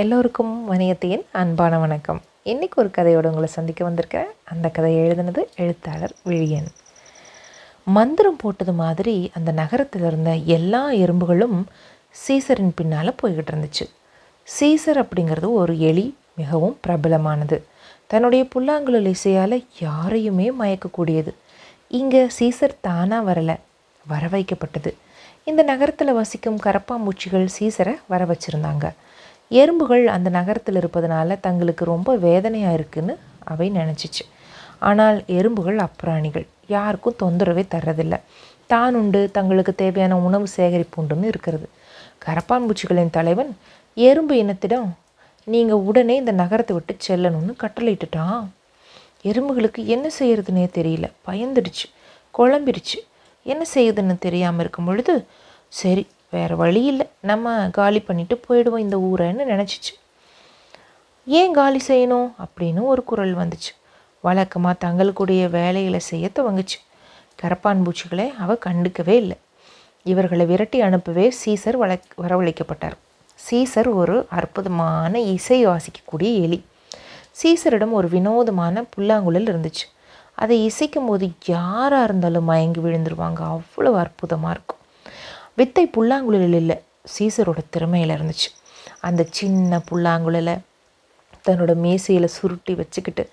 எல்லோருக்கும் வணியத்தையின் அன்பான வணக்கம். இன்றைக்கி ஒரு கதையோடு உங்களை சந்திக்க வந்திருக்கிறேன். அந்த கதையை எழுதினது எழுத்தாளர் விழியன். மந்திரம் போட்டது மாதிரி அந்த நகரத்தில் இருந்த எல்லா எறும்புகளும் சீசரின் பின்னால் போய்கிட்டு இருந்துச்சு. சீசர் அப்படிங்கிறது ஒரு எலி மிகவும் பிரபலமானது. தன்னுடைய புல்லாங்குழல் இசையால் யாரையுமே மயக்கக்கூடியது. இங்கே சீசர் தானாக வரலை வர வைக்கப்பட்டது இந்த நகரத்தில் வசிக்கும் கரப்பாம்பூச்சிகள் சீசரை வர வச்சுருந்தாங்க எறும்புகள் அந்த நகரத்தில் இருப்பதனால தங்களுக்கு ரொம்ப வேதனையாக இருக்குதுன்னு அவை நினச்சிச்சு. ஆனால் எறும்புகள் அப்பிராணிகள். யாருக்கும் தொந்தரவே தர்றதில்லை. தான் உண்டு தங்களுக்கு தேவையான உணவு சேகரிப்பு உண்டுன்னு இருக்கிறது. கரப்பான்பூச்சிகளின் தலைவன் எறும்பு இனத்திடம் நீங்கள் உடனே இந்த நகரத்தை விட்டு செல்லணும்னு கட்டளையிட்டுட்டான். எறும்புகளுக்கு என்ன செய்யறதுனே தெரியல. பயந்துடுச்சு குழம்பிடுச்சு. என்ன செய்யுதுன்னு தெரியாமல் இருக்கும் பொழுது சரி வேறு வழி இல்லை. நம்ம காலி பண்ணிவிட்டு போயிடுவோம் இந்த ஊரைன்னு நினச்சிச்சு. ஏன் காலி செய்யணும் அப்படின்னு ஒரு குரல் வந்துச்சு. வழக்கமாக தங்களுக்குடைய வேலைகளை செய்ய துவங்குச்சு. கரப்பான் பூச்சிகளை அவ கண்டுக்கவே இல்லை. இவர்களை விரட்டி அனுப்பவே சீசர் வள வரவழைக்கப்பட்டார். சீசர் ஒரு அற்புதமான இசை வாசிக்கக்கூடிய எலி. சீசரிடம் ஒரு வினோதமான புல்லாங்குழல் இருந்துச்சு. அதை இசைக்கும் போது யாராக இருந்தாலும் மயங்கி விழுந்துருவாங்க. அவ்வளோ அற்புதமாக இருக்கும். வித்தை புல்லாங்குழலில் இல்லை சீசரோட திறமையில் இருந்துச்சு. அந்த சின்ன புல்லாங்குழலை தன்னோட மேசையில் சுருட்டி வச்சுக்கிட்டு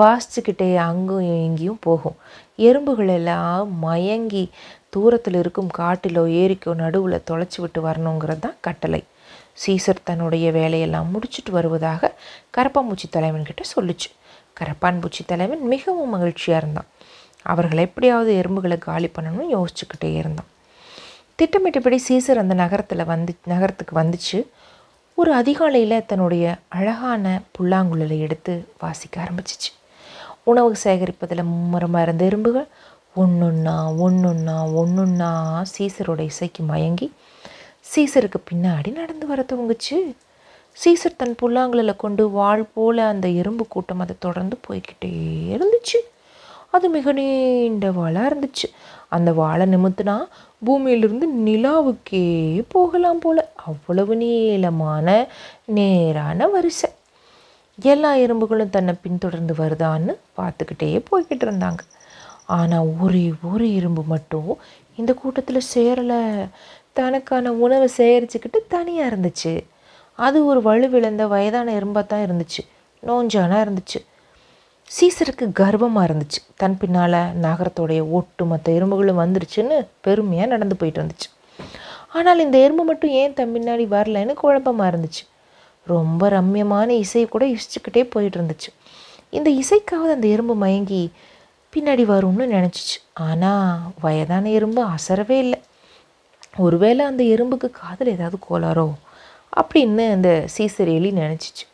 வாசிச்சுக்கிட்டே அங்கேயும் இங்கேயும் போகும். எறும்புகள் எல்லாம் மயங்கி தூரத்தில் இருக்கும் காட்டிலோ ஏரிக்கோ நடுவில் தொலைச்சி விட்டு வரணுங்கிறது தான் கட்டளை. சீசர் தன்னுடைய வேலையெல்லாம் முடிச்சுட்டு வருவதாக கரப்பாம்பூச்சி தலைவன்கிட்ட சொல்லுச்சு. கரப்பான்பூச்சி தலைவன் மிகவும் மகிழ்ச்சியாக இருந்தான். அவர்கள் எப்படியாவது எறும்புகளை காலி பண்ணணும்னு யோசிச்சுக்கிட்டே இருந்தான். திட்டமிட்டபடி சீசர் அந்த நகரத்தில் வந்து நகரத்துக்கு வந்துச்சு. ஒரு அதிகாலையில் தன்னுடைய அழகான புல்லாங்குழலை எடுத்து வாசிக்க ஆரம்பிச்சிச்சு. உணவு சேகரிப்பதில் மும்முரமாக இருந்த எறும்புகள் ஒன்றுன்னா ஒன்றுன்னா ஒன்றுன்னா சீசரோட இசைக்கு மயங்கி சீசருக்கு பின்னாடி நடந்து வர துவங்குச்சு. சீசர் தன் புல்லாங்குழலை கொண்டு வாழ் போல அந்த எறும்பு கூட்டம் அதை தொடர்ந்து போய்கிட்டே இருந்துச்சு. அது மிக நீண்ட வாழாக இருந்துச்சு. அந்த வாழை நிமித்துனா பூமியிலிருந்து நிலாவுக்கே போகலாம் போல. அவ்வளவு நீளமான நேரான வரிசை. எல்லா எறும்புகளும் தன்னை பின்தொடர்ந்து வருதான்னு பார்த்துக்கிட்டே போய்கிட்டு இருந்தாங்க. ஆனால் ஒரே ஒரு எறும்பு மட்டும் இந்த கூட்டத்தில் சேரலை. தனக்கான உணவை சேகரிச்சுக்கிட்டு தனியாக இருந்துச்சு. அது ஒரு வலுவிழந்த வயதான எறும்பாக தான் இருந்துச்சு. நோஞ்சானா இருந்துச்சு. சீசருக்கு கர்வமாக இருந்துச்சு. தன் பின்னால் நகரத்தோடைய ஒட்டுமொத்த எறும்புகளும் வந்துருச்சுன்னு பெருமையாக நடந்து போயிட்டு இருந்துச்சு. ஆனால் இந்த எறும்பு மட்டும் ஏன் தன் பின்னாடி வரலன்னு குழப்பமாக இருந்துச்சு. ரொம்ப ரம்யமான இசையை கூட இசிச்சுக்கிட்டே போயிட்டு இருந்துச்சு. இந்த இசைக்காவது அந்த எறும்பு மயங்கி பின்னாடி வரும்னு நினச்சிச்சு. ஆனால் வயதான எறும்பு அசரவே இல்லை. ஒருவேளை அந்த எறும்புக்கு காதில் ஏதாவது கோளாரோ அப்படின்னு அந்த சீசர் எலி நினச்சிச்சு.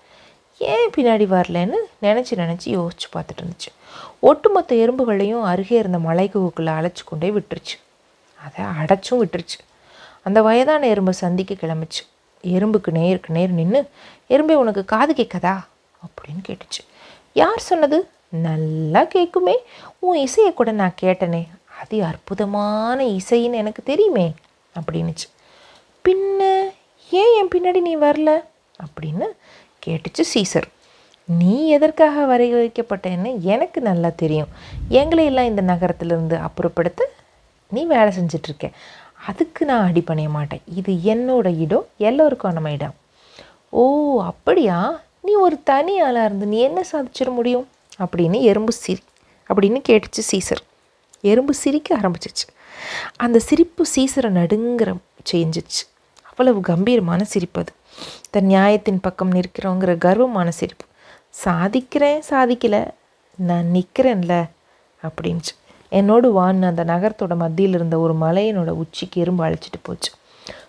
ஏன் பின்னாடி வரலன்னு நினச்சி நினச்சி யோசிச்சு பார்த்துட்டு இருந்துச்சு. ஒட்டுமொத்த எறும்புகளையும் அருகே இருந்த மலைக்குகுக்குள்ளே அழைச்சி கொண்டே விட்டுருச்சு. அதை அடைச்சும் விட்டுருச்சு. அந்த வயதான எறும்பை சந்திக்க கிளம்பிச்சு. எறும்புக்கு நேருக்கு நேர் நின்று எறும்பே உனக்கு காது கேட்கதா? அப்படின்னு கேட்டுச்சு. யார் சொன்னது? நல்லா கேட்குமே. உன் இசையை கூட நான் கேட்டனே. அது அற்புதமான இசைன்னு எனக்கு தெரியுமே அப்படின்னுச்சு. பின்ன ஏன் என் பின்னாடி நீ வரல? அப்படின்னு கேட்டுச்சு சீசர். நீ எதற்காக வரை வைக்கப்பட்டேன்னு எனக்கு நல்லா தெரியும். எங்களை எல்லாம் இந்த நகரத்திலிருந்து அப்புறப்படுத்த நீ வேலை செஞ்சிட்ருக்க. அதுக்கு நான் அடி பண்ணிய மாட்டேன். இது என்னோட இடம் எல்லோருக்கும் நம்ம இடம். ஓ அப்படியா? நீ ஒரு தனி ஆளாக இருந்து நீ என்ன சாதிச்சிட முடியும்? அப்படின்னு எறும்பு சிரி அப்படின்னு கேட்டுச்சு சீசர். எறும்பு சிரிக்க ஆரம்பிச்சிச்சு. அந்த சிரிப்பு சீசரை நடுங்கிற செஞ்சிச்சு. அவ்வளவு கம்பீரமான சிரிப்பு அது. தன் நியாயத்தின் பக்கம் நிற்கிறோங்கிற கர்வமான சிரிப்பு. சாதிக்கிறேன் சாதிக்கலை. நான் நிற்கிறேன்ல அப்படின்ச்சு. என்னோடு வான் அந்த நகரத்தோட மத்தியில் இருந்த ஒரு மலையினோட உச்சிக்கு எறும்பு அழைச்சிட்டு போச்சு.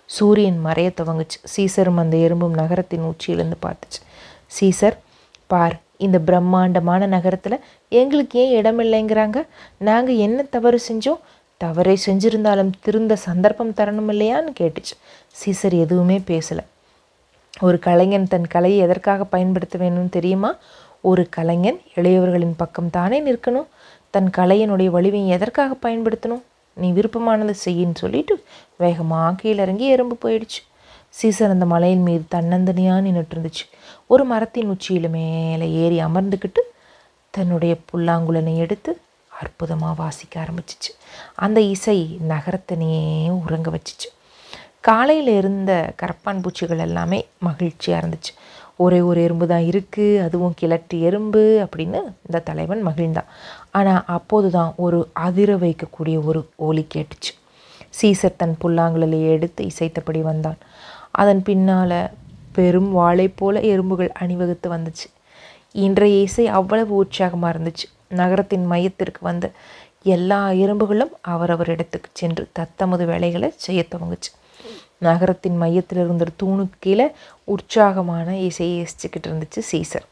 சூரியன் மறைய துவங்குச்சு. சீசரும் அந்த எறும்பும் நகரத்தின் உச்சியிலேருந்து பார்த்துச்சு. சீசர் பார் இந்த பிரம்மாண்டமான நகரத்தில் எங்களுக்கு ஏன் இடமில்லைங்கிறாங்க? நாங்கள் என்ன தவறு செஞ்சோம்? தவறை செஞ்சுருந்தாலும் திருந்த சந்தர்ப்பம் தரணும் இல்லையான்னு கேட்டுச்சு. சீசர் எதுவுமே பேசலை. ஒரு கலைஞன் தன் கலையை எதற்காக பயன்படுத்த வேணும்னு தெரியுமா? ஒரு கலைஞன் இளையவர்களின் பக்கம் தானே நிற்கணும். தன் கலையினுடைய வலிமையை எதற்காக பயன்படுத்தணும்? நீ விருப்பமானதை செய்யின்னு சொல்லிட்டு வேகமாக கீழே இறங்கி எறும்பு போயிடுச்சு. சீசன் அந்த மலையின் மீது தன்னந்தனியாக நின்றுட்டு இருந்துச்சு ஒரு மரத்தின் உச்சியில் மேலே ஏறி அமர்ந்துக்கிட்டு தன்னுடைய புல்லாங்குழனை எடுத்து அற்புதமாக வாசிக்க ஆரம்பிச்சிச்சு. அந்த இசை நகரத்தினையே உறங்க வச்சிச்சு. காலையில் இருந்த கரப்பான் பூச்சிகள் எல்லாமே மகிழ்ச்சியாக இருந்துச்சு. ஒரே ஒரு எறும்பு தான் இருக்குது அதுவும் கிழட்டு எறும்பு அப்படின்னு இந்த தலைவன் மகிழ்ந்தான். ஆனால் அப்போது தான் ஒரு அதிர வைக்கக்கூடிய ஒரு ஒலி கேட்டுச்சு. சீசர் தன் புல்லாங்குழலை எடுத்து இசைத்தபடி வந்தான். அதன் பின்னால் பெரும் வாழை போல எறும்புகள் அணிவகுத்து வந்துச்சு. இன்றைய இசை அவ்வளவு உற்சாகமாக இருந்துச்சு. நகரத்தின் மையத்திற்கு வந்த எல்லா எறும்புகளும் அவரவர் இடத்துக்கு சென்று தத்தமது வேலைகளை செய்ய துவங்குச்சு. நகரத்தின் மையத்தில் இருந்த தூணுக்கு கீழே உற்சாகமான இசையை இசைச்சிக்கிட்டு இருந்துச்சு சீசர்.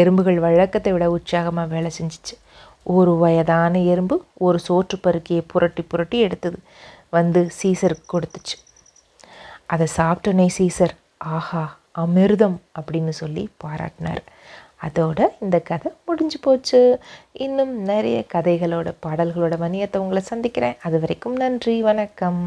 எறும்புகள் வழக்கத்தை விட உற்சாகமாக வேலை செஞ்சிச்சு. ஒரு வயதான எறும்பு ஒரு சோற்று பருக்கியை புரட்டி புரட்டி எடுத்தது. வந்து சீசருக்கு கொடுத்துச்சு. அதை சாப்பிட்டோன்னே சீசர். ஆஹா அமிர்தம் அப்படின்னு சொல்லி பாராட்டினார். அதோட இந்த கதை முடிஞ்சு போச்சு. இன்னும் நிறைய கதைகளோட பாடல்களோட மணியத்தை உங்களை சந்திக்கிறேன். அது வரைக்கும் நன்றி வணக்கம்.